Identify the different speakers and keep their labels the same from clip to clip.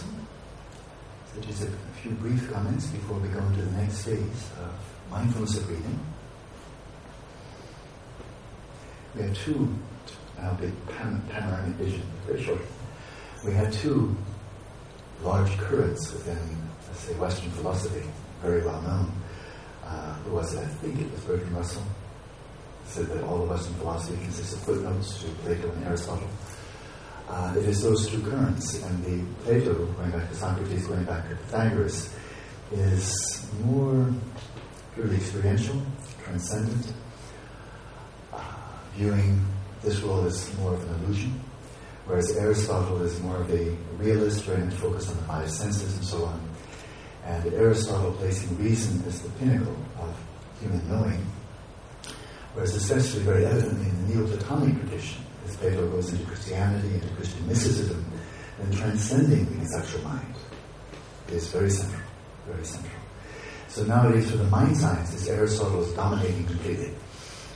Speaker 1: So just a few brief comments before we go into the next phase of mindfulness of breathing. We have two, big pan- panoramic vision, very short. We have two large currents within, let's say, Western philosophy, very well known. Uh, who was it? I think it was Bertrand Russell. Said that all of Western philosophy consists of footnotes to Plato and Aristotle. Uh, it is those two currents, and the Plato, going back to Socrates, going back to Pythagoras, is more purely experiential, transcendent, uh, viewing this world as more of an illusion, whereas Aristotle is more of a realist, very much focused on the five senses and so on. And Aristotle placing reason as the pinnacle of human knowing, whereas especially very evidently in the Neoplatonic tradition, Plato goes into Christianity, into Christian mysticism, and transcending the conceptual mind is very central, very central. So nowadays, for the mind sciences, Aristotle is dominating completely.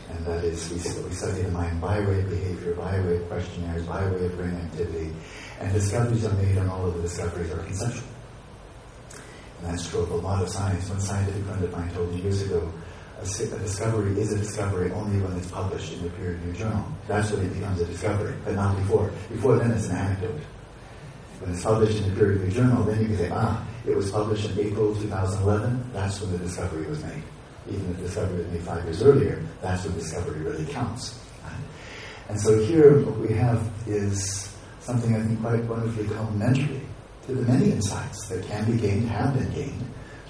Speaker 1: And that is, we, study the mind by way of behavior, by way of questionnaires, by way of brain activity, and discoveries are made, and all of the discoveries are conceptual. And that's true of a lot of science. One scientific friend of mine told me years ago, a, discovery is a discovery only when it's published in a peer-reviewed journal. That's when it becomes a discovery, but not before. Before then, it's an anecdote. When it's published in a peer-reviewed journal, then you can say, ah, it was published in April 2011. That's when the discovery was made. Even if the discovery was made five years earlier, that's when discovery really counts. And so here, what we have is something I think quite wonderfully complementary to the many insights that can be gained, have been gained,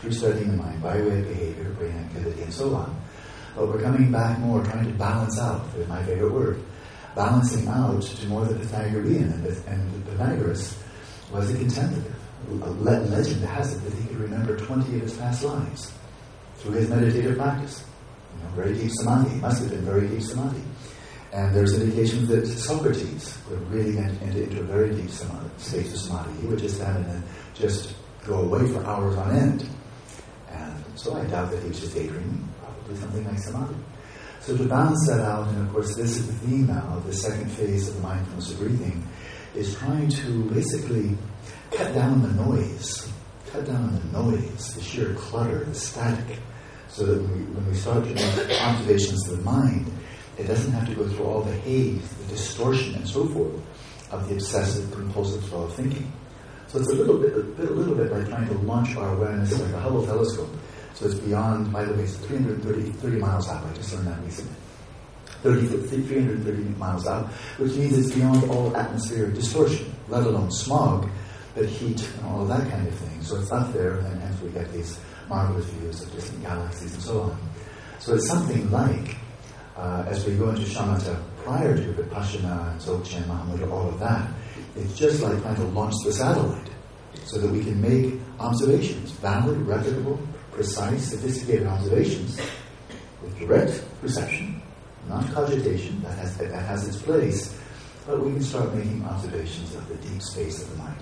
Speaker 1: through studying the mind by way of behavior, brain activity, and so on. But we're coming back more, trying to balance out, is my favorite word, balancing out to more the Pythagorean. And, Pythagoras was a contemplative. A legend has it that he could remember 20 of his past lives through his meditative practice. You know, very deep samadhi. He must have been very deep samadhi. And there's indications that Socrates would really enter into a very deep samadhi, state of samadhi. He would just stand and just go away for hours on end. So I doubt that he was just daydreaming, probably something like samadhi. So to balance that out, and of course this is the theme now of the second phase of the mindfulness of breathing, is trying to basically cut down the noise, cut down the noise, the sheer clutter, the static, so that when we, when we start to make observations of the mind, it doesn't have to go through all the haze, the distortion, and so forth of the obsessive, compulsive flow of thinking. So it's a little bit, a, bit, a little bit like trying to launch our awareness like a Hubble telescope. So it's beyond, by the way, it's 330 30 miles out. I just learned that recently. 30, 330 miles out, which means it's beyond all atmospheric distortion, let alone smog, but heat and all of that kind of thing. So it's up there, and hence we get these marvelous views of distant galaxies and so on. So it's something like, uh, as we go into shamatha prior to Vipassana and Dzogchen, Mahamudra, all of that, it's just like trying to launch the satellite so that we can make observations, valid, reputable, precise, sophisticated observations with direct perception, not cogitation, that has, that has its place, but we can start making observations of the deep space of the mind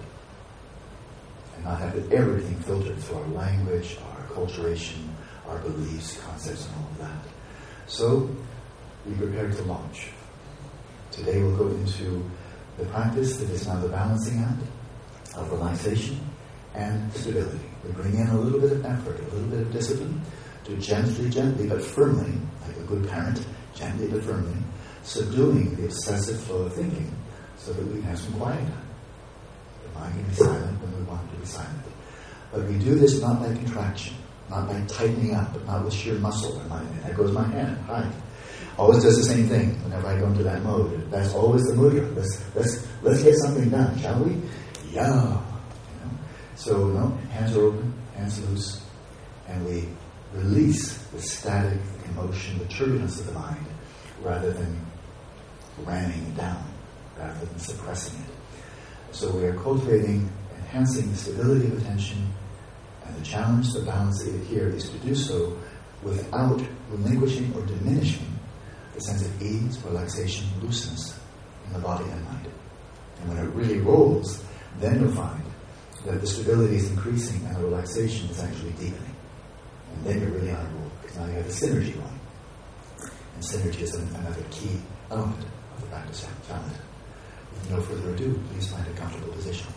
Speaker 1: and not have everything filtered through our language, our acculturation, our beliefs, concepts, and all of that. So, be prepared to launch. Today we'll go into the practice that is now the balancing act of relaxation and stability. We bring in a little bit of effort, a little bit of discipline to gently, gently, but firmly, like a good parent, gently but firmly, subduing the obsessive flow of thinking so that we can have some quiet time. The mind can be silent when we want to be silent. But we do this not by contraction, not by tightening up, but not with sheer muscle. And there goes my hand, hi always does the same thing whenever I go into that mode. That's always the mudra. Let's let's let's get something done, shall we? Yeah. So no, hands are open, hands loose, and we release the static the emotion, the turbulence of the mind, rather than ramming it down, rather than suppressing it. So we are cultivating, enhancing the stability of attention, and the challenge, the balance it here is to do so without relinquishing or diminishing the sense of ease, relaxation, looseness in the body and mind. And when it really rolls, then you'll find that the stability is increasing and the relaxation is actually deepening. And then you're really on a roll, because now you have a synergy going. And synergy is another key element of the practice challenge. With no further ado, please find a comfortable position.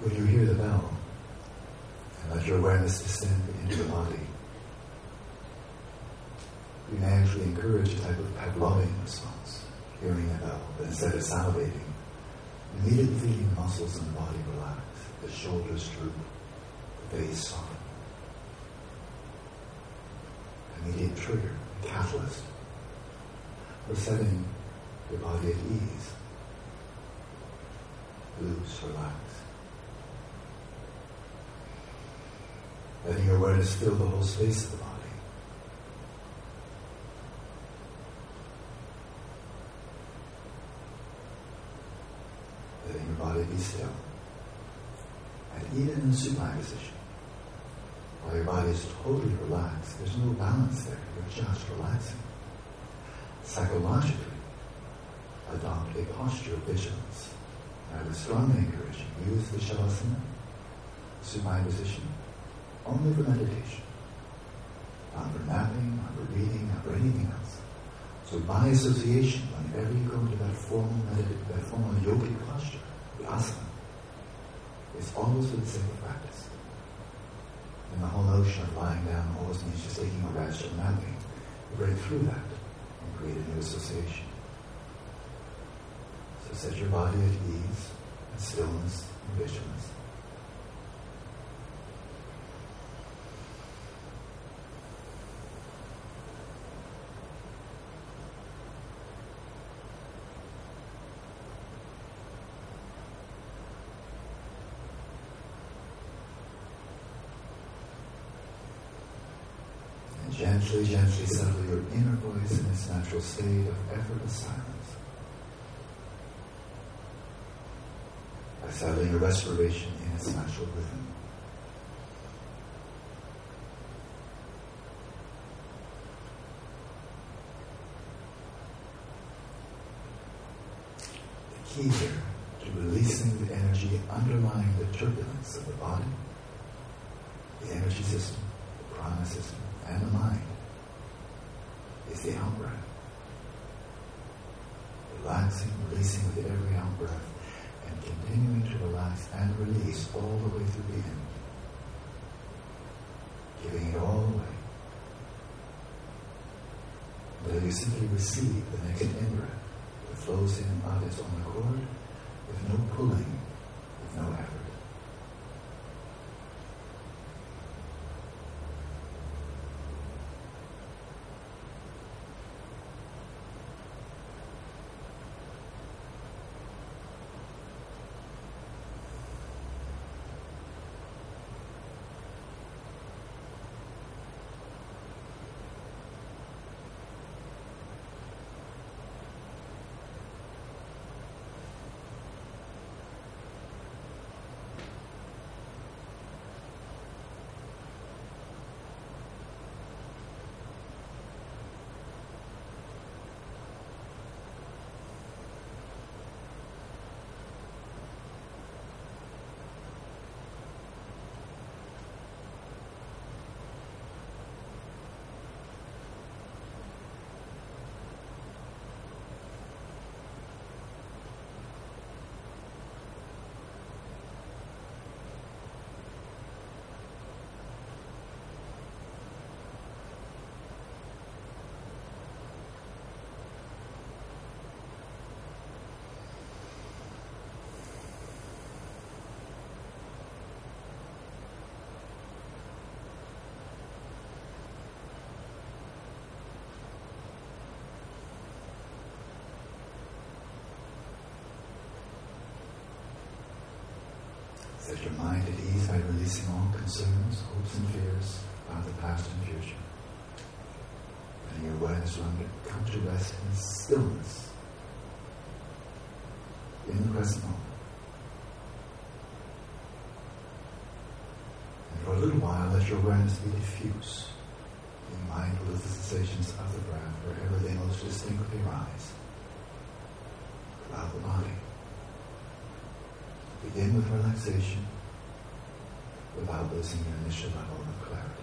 Speaker 1: When you hear the bell, awareness descend into the body, you may actually encourage a type of Pavlovian response, hearing the bell, but instead of salivating, immediately feeling the muscles in the body relax, the shoulders droop, the face soften. Immediate trigger, a catalyst, for setting your body at ease, loose, relax. Letting your awareness fill the whole space of the body. Letting your body be still. And even in supine position, while your body is totally relaxed, there's no balance there. You're just relaxing. Psychologically, adopt a posture of vigilance. I would strongly encourage you use the Shavasana, supine position, only for meditation, not for napping, not for reading, not for anything else. So by association, whenever you go into that formal meditative, that formal yogic posture, the asana, it's always for the sake of practice. And the whole notion of lying down always means just taking a rest or napping. You break through that and create a new association. So set your body at ease, in stillness, and vigilance. Gently, gently settle your inner voice in its natural state of effortless silence. By settling your respiration in its natural rhythm. The key here to releasing the energy underlying the turbulence of the body, the energy system, the prana system, and the mind is the out breath. Relaxing, releasing with every out breath, and continuing to relax and release all the way through the end. Giving it all away. Until you simply receive the next in breath that flows in of its own accord with no pulling, with no effort. Set your mind at ease by releasing all concerns, hopes, and fears about the past and future. Letting your awareness come to rest in stillness in the present moment. And for a little while, let your awareness be diffuse, being mindful of the sensations of the breath wherever they most distinctly rise throughout the body. Begin with relaxation without losing your initial level of clarity.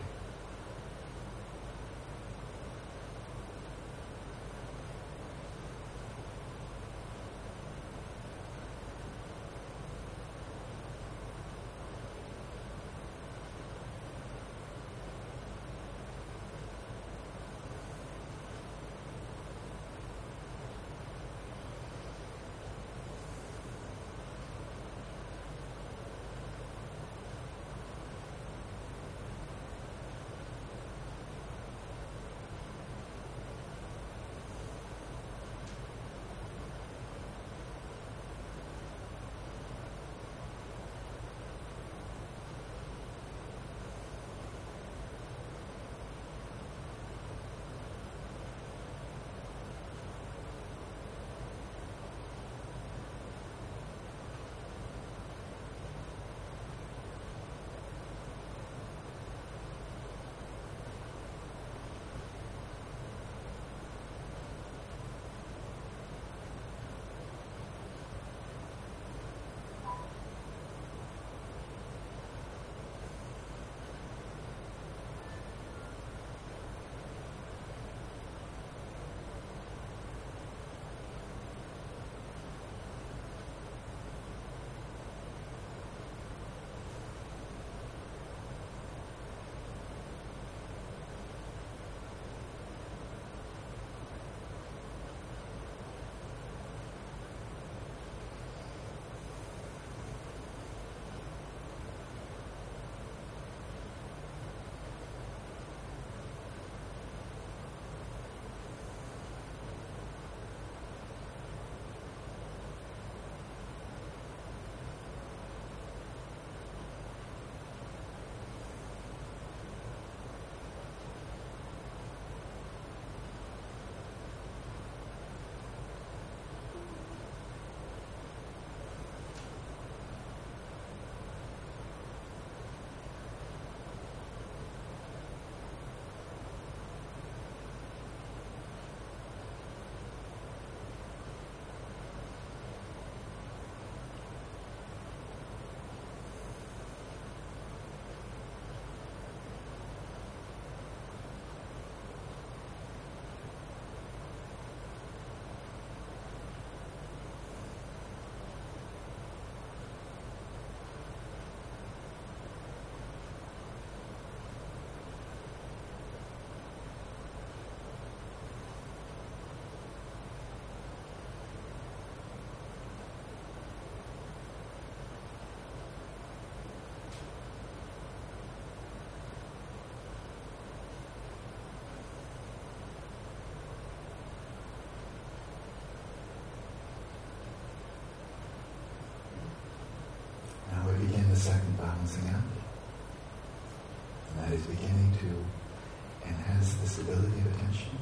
Speaker 1: Is beginning to enhance the stability of attention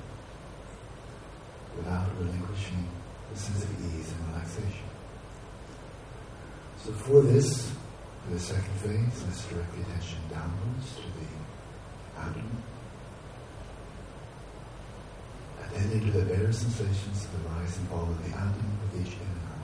Speaker 1: without relinquishing the sense of ease and relaxation. So for this, for the second phase, let's direct the attention downwards to the abdomen. Attending to the bare sensations the rise and fall of the abdomen with each in and out.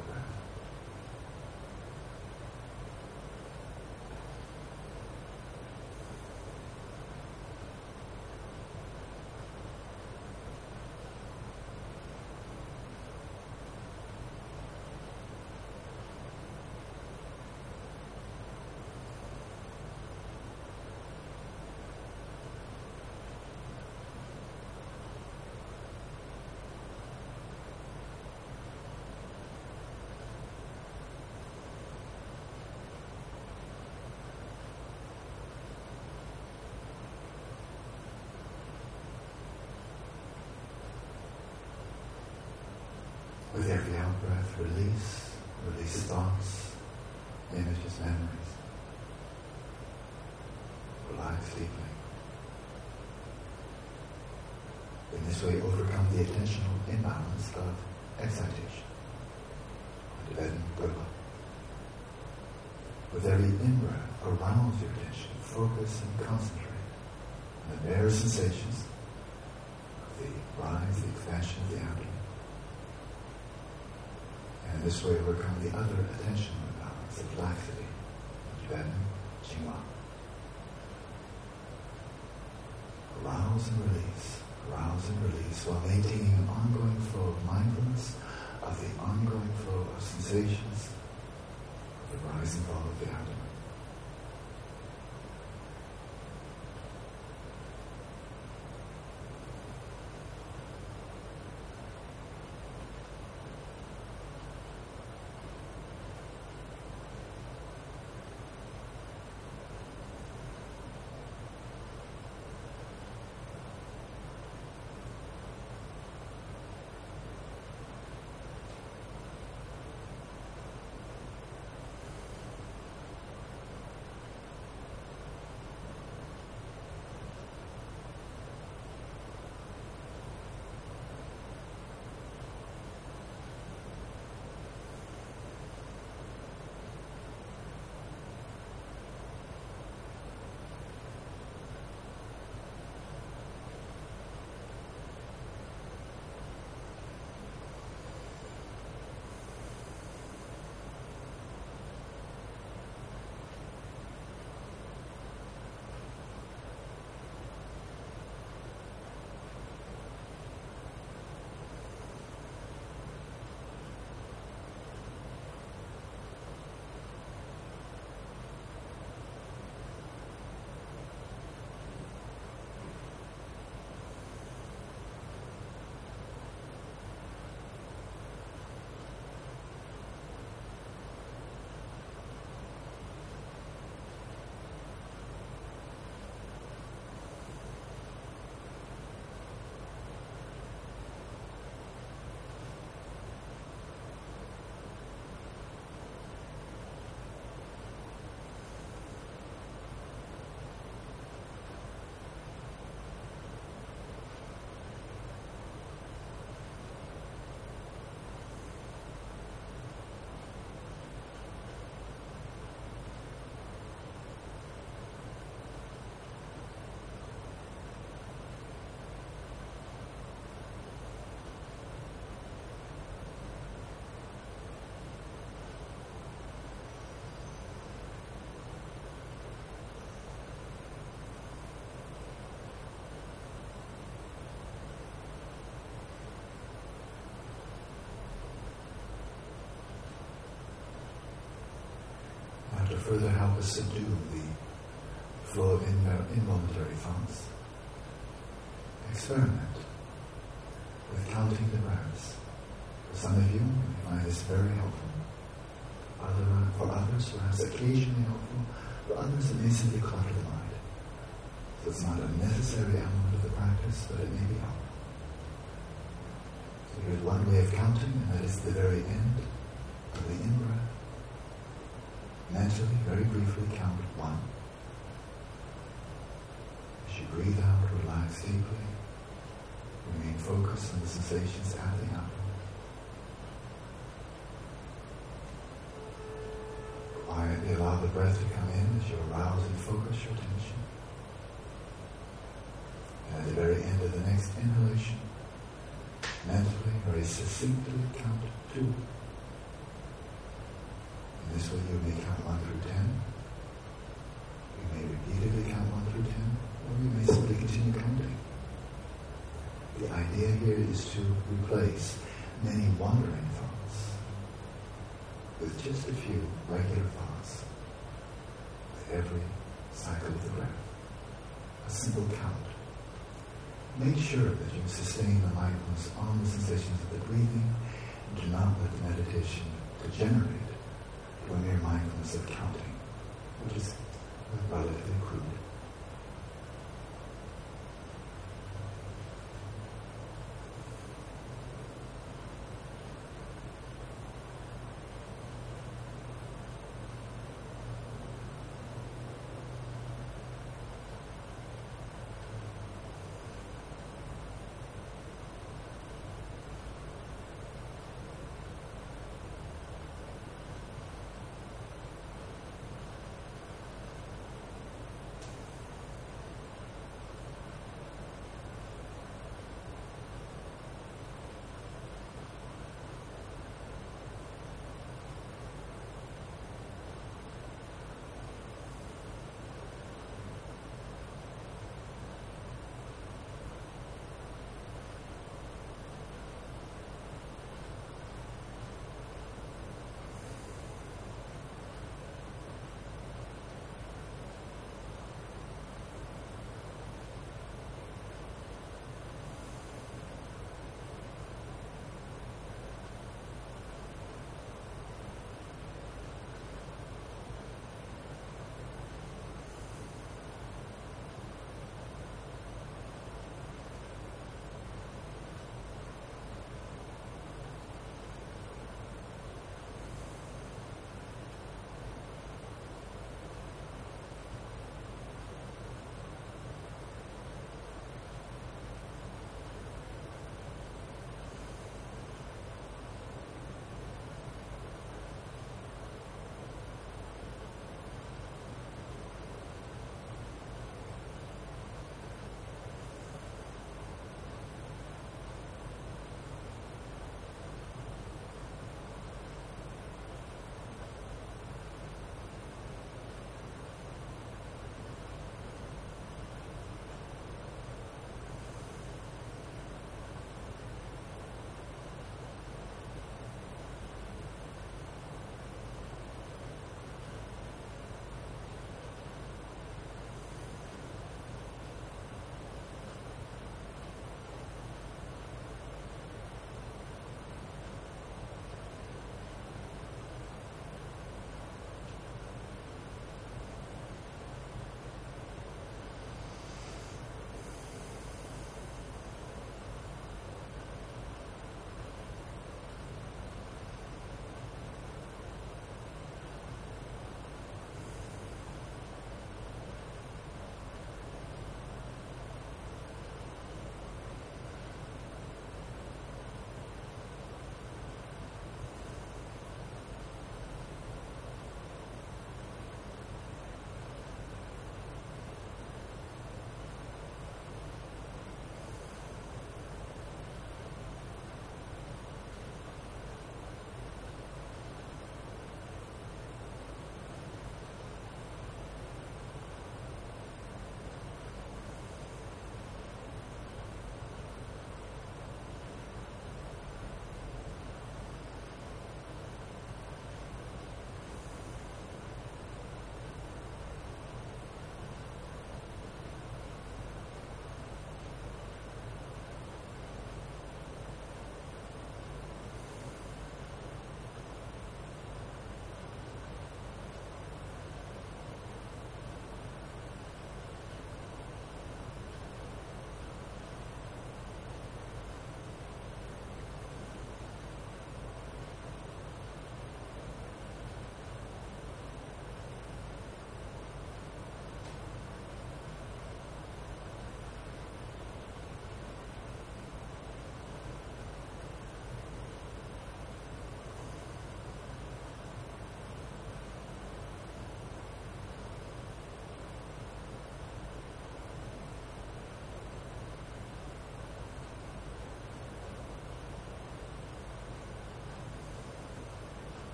Speaker 1: Every out breath, release, release thoughts, images, memories. Relax deeply. In this way, overcome the attentional imbalance of excitation. Tibetan Gurla. With every in-breath, arouse your attention, focus and concentrate on the bare sensations of the rise, the expansion of the abdomen And this way overcome the other attention imbalance of laxity, Tibetan, Qigong. Arouse and release, arouse and release while maintaining an ongoing flow of mindfulness of the ongoing flow of sensations, of the rise and fall of the abdomen. Further help us subdue the flow of involuntary thoughts. Experiment with counting the breaths. For some of you, you find this very helpful. Other, for others, perhaps occasionally helpful. For others, it may simply clutter the mind. So it's not a necessary element of the practice, but it may be helpful. So here's one way of counting, and that is the very end of the in-breath mentally, very briefly count one. As you breathe out, relax deeply. Remain focused on the sensations at the abdomen. Quietly allow the breath to come in as you arouse and focus your attention. And at the very end of the next inhalation, mentally, very succinctly count two. Way you may count 1 through 10. You may repeatedly count 1 through 10, or you may simply continue counting. The idea here is to replace many wandering thoughts with just a few regular thoughts with every cycle of the breath. A simple count. Make sure that you sustain the mindfulness on the sensations of the breathing and do not let the meditation degenerate a mere mindfulness of counting, which is uh, relatively crude.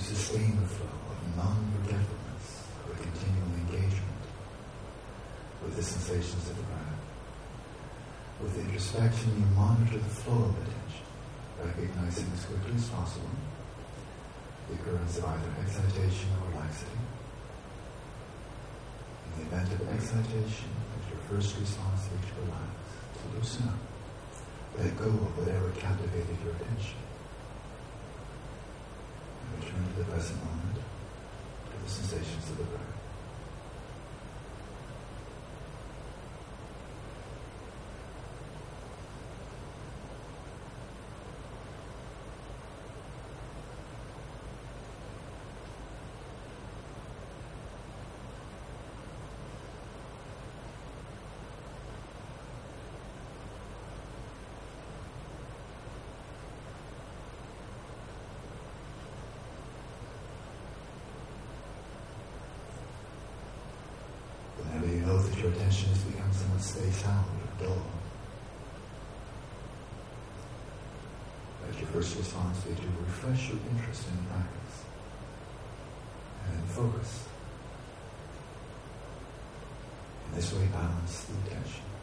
Speaker 1: Sustain the flow of non-forgetfulness, of continual engagement with the sensations of the breath. With introspection, you monitor the flow of attention, recognizing as quickly as possible the occurrence of either excitation or laxity. In the event of excitation, let your first response be to relax, to loosen up, let go of whatever captivated your attention. To the present moment, to the sensations of the breath. Your attention has become somewhat spaced out or dull. Let your first response be to refresh your interest in the practice and focus. In this way, balance the attention.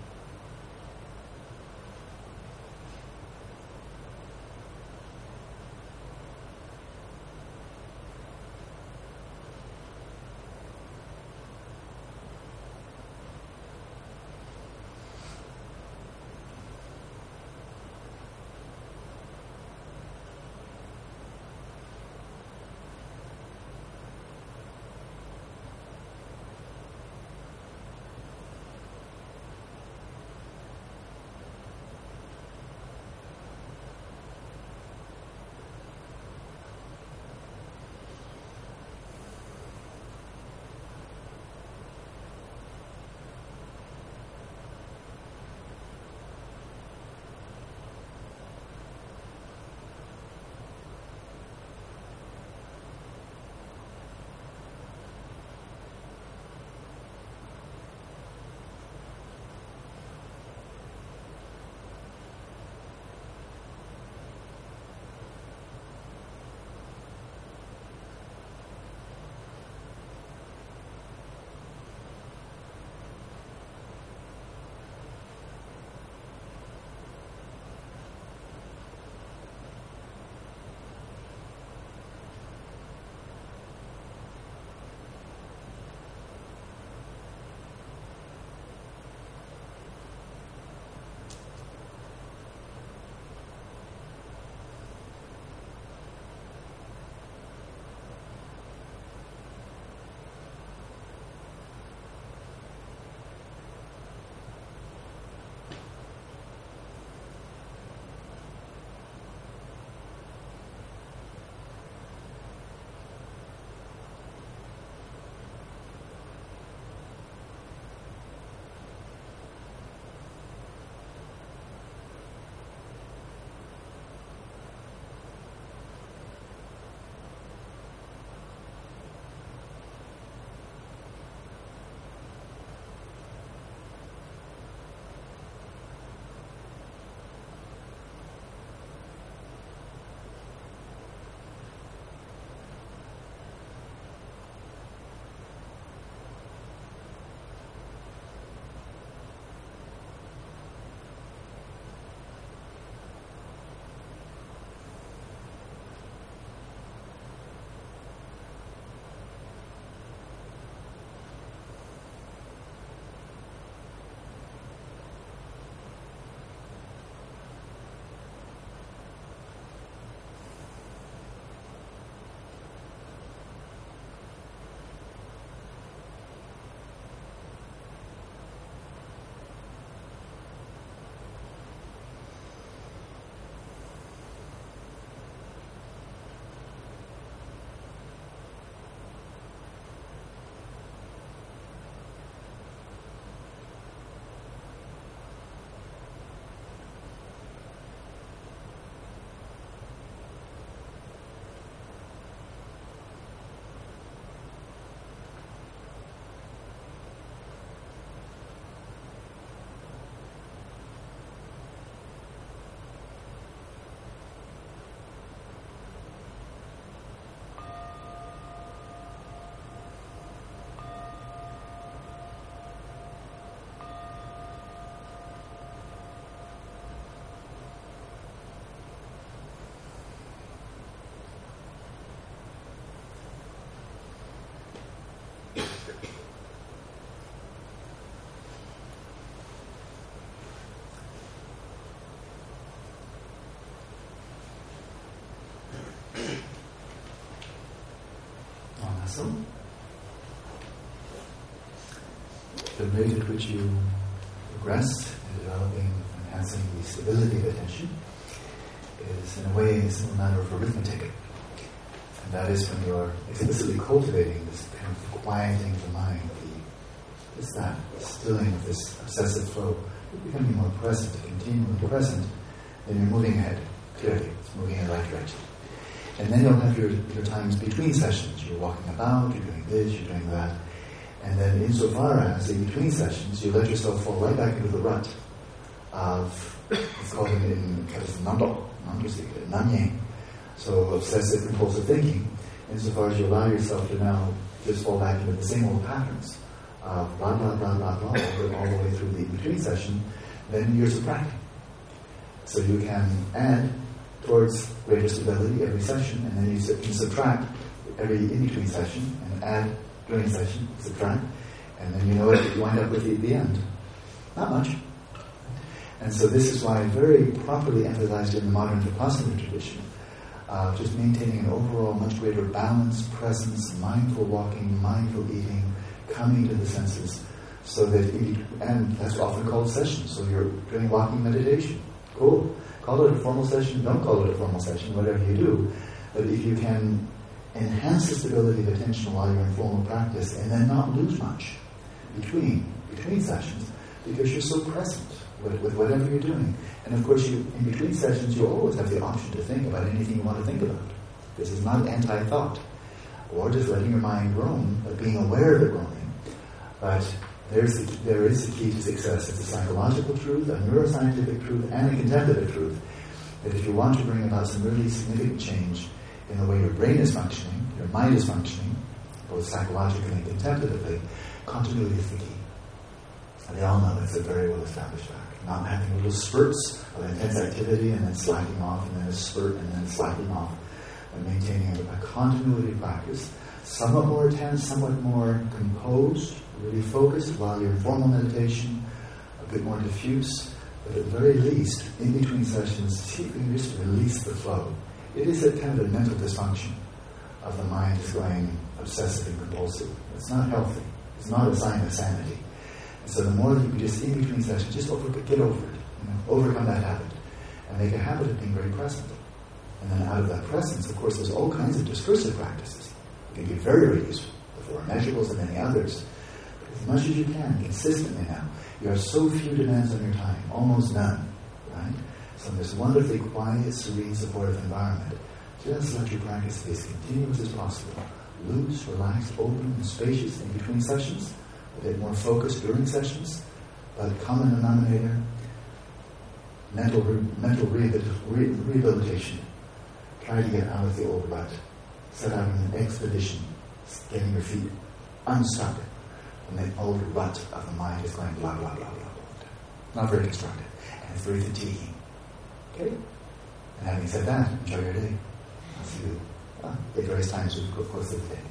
Speaker 1: So. The rate at which you progress in developing, enhancing the stability of attention is, in a way, a simple matter of arithmetic. And that is when you're explicitly cultivating this kind of quieting of the mind, the, just that stilling of this obsessive flow, you're becoming more present, continually present, then you're moving ahead, clearly. It's moving in the right direction. And then you'll have your, your times between sessions. You're walking about, you're doing this, you're doing that. And then insofar as in between sessions, you let yourself fall right back into the rut of, it's called in, in nando, nanyang. So obsessive compulsive thinking, insofar as you allow yourself to now just fall back into the same old patterns of blah, blah, blah, blah, blah, all the way through the between session, then you're subtracting. So you can add towards greater stability every session, and then you can subtract every in-between session, and add during session, subtract, and then you know what you wind up with at the end. Not much. And so this is why very properly emphasized in the modern Vipassana tradition, uh, just maintaining an overall much greater balance, presence, mindful walking, mindful eating, coming to the senses, so that, it, and that's often called sessions, so you're doing walking meditation. Cool. Call it a formal session, don't call it a formal session, whatever you do. But if you can enhance the stability of attention while you're in formal practice and then not lose much between between sessions because you're so present with, with whatever you're doing. And of course, you, in between sessions, you always have the option to think about anything you want to think about. This is not anti-thought or just letting your mind roam, but being aware of it roaming. But there's the, there is the key to success. It's a psychological truth, a neuroscientific truth, and a contemplative truth. That if you want to bring about some really significant change in the way your brain is functioning, your mind is functioning, both psychologically and contemplatively, continuity is the key. And they all know that's a very well established fact. Not having little spurts of intense activity and then slacking off, and then a spurt and then slacking off, but maintaining a, a continuity practice, somewhat more intense, somewhat more composed, really focused while you're in formal meditation, a bit more diffuse, but at the very least, in between sessions, see if you can just release the flow. It is a kind of a mental dysfunction of the mind is going obsessive and compulsive. It's not healthy. It's not a sign of sanity. And so the more that you can just in between sessions, just over, get over it, you know, overcome that habit, and make a habit of being very present. And then out of that presence, of course, there's all kinds of discursive practices. Can be very, very useful. The four immeasurables and many others But as much as you can, consistently now. You have so few demands on your time, almost none, right? So in this wonderfully quiet, serene, supportive environment, just let your practice be as continuous as possible. Loose, relaxed, open, and spacious in between sessions, a bit more focused during sessions, but common denominator, mental, re- mental re- rehabilitation. Try to get out of the old rut. Set out on an expedition, getting your feet unstuck and the old rut of the mind is going blah, blah, blah, blah, blah. Not very constructive. And it's very fatiguing. Okay? And having said that, enjoy your day. I'll see you uh, at various times over the course of the day.